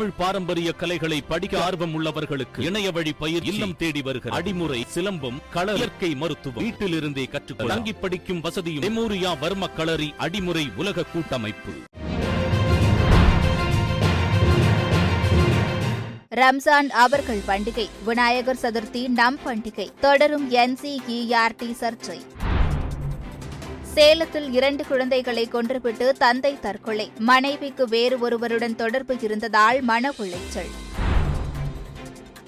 தமிழ் பாரம்பரிய கலைகளை படிக்க ஆர்வம் உள்ளவர்களுக்கு இணைய வழி பயிர் இல்லம் தேடி வருகிற அடிமுறை சிலம்பம் கள இயற்கை மருத்துவம். வீட்டிலிருந்தே கற்றுக்கொள்ள. தங்கி படிக்கும் வசதியும் மெமோரியா வர்ம களரி அடிமுறை உலக கூட்டமைப்பு. ரம்ஜான் அவர்கள் பண்டிகை விநாயகர் சதுர்த்தி நம் பண்டிகை. தொடரும் என்சிஇஆர்டி சர்ச்சை. சேலத்தில் இரண்டு குழந்தைகளை கொன்றுவிட்டு தந்தை தற்கொலை. மனைவிக்கு வேறு ஒருவருடன் தொடர்பு இருந்ததால் மன உளைச்சல்.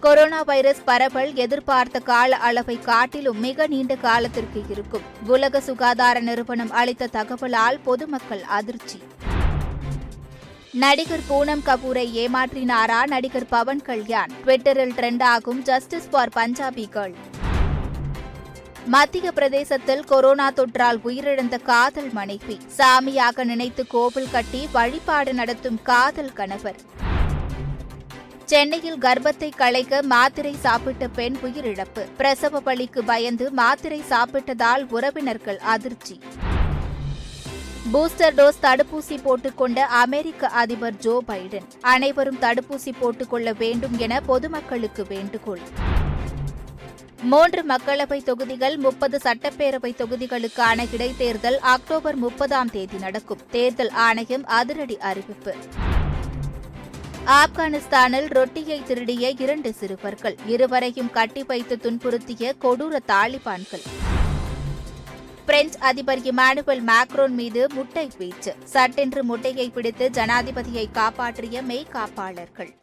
கொரோனா வைரஸ் பரவல் எதிர்பார்த்த கால அளவை காட்டிலும் மிக நீண்ட காலத்திற்கு இருக்கும். உலக சுகாதார நிறுவனம் அளித்த தகவலால் பொதுமக்கள் அதிர்ச்சி. நடிகர் பூனம் கபூரை ஏமாற்றினாரா நடிகர் பவன் கல்யாண்? ட்விட்டரில் ட்ரெண்ட் ஆகும் ஜஸ்டிஸ் ஃபார் பஞ்சாபி கேர்ள் மத்திய பிரதேசத்தில் கொரோனா தொற்றால் உயிரிழந்த காதல் மனைவி. சாமியாக நினைத்து கோவில் கட்டி வழிபாடு நடத்தும் காதல் கணவர். சென்னையில் கர்ப்பத்தை களைக்க மாத்திரை சாப்பிட்ட பெண் உயிரிழப்பு. பிரசவ பலிக்கு பயந்து மாத்திரை சாப்பிட்டதால் உறவினர்கள் அதிர்ச்சி. பூஸ்டர் டோஸ் தடுப்பூசி போட்டுக்கொண்ட அமெரிக்க அதிபர் ஜோ பைடன். அனைவரும் தடுப்பூசி போட்டுக்கொள்ள வேண்டும் என பொதுமக்களுக்கு வேண்டுகோள். மூன்று மக்களவை தொகுதிகள் முப்பது சட்டப்பேரவை தொகுதிகளுக்கான இடைத்தேர்தல் அக்டோபர் முப்பதாம் தேதி நடக்கும். தேர்தல் ஆணையம் அதிரடி அறிவிப்பு. ஆப்கானிஸ்தானில் ரொட்டியை திருடிய இரண்டு சிறுவர்கள். இருவரையும் கட்டி வைத்து துன்புறுத்திய கொடூர தாலிபான்கள். பிரெஞ்சு அதிபர் இமானுவல் மேக்ரோன் மீது முட்டை வீச்சு. சட்டென்று முட்டையை பிடித்து ஜனாதிபதியை காப்பாற்றிய மெய் காப்பாளர்கள்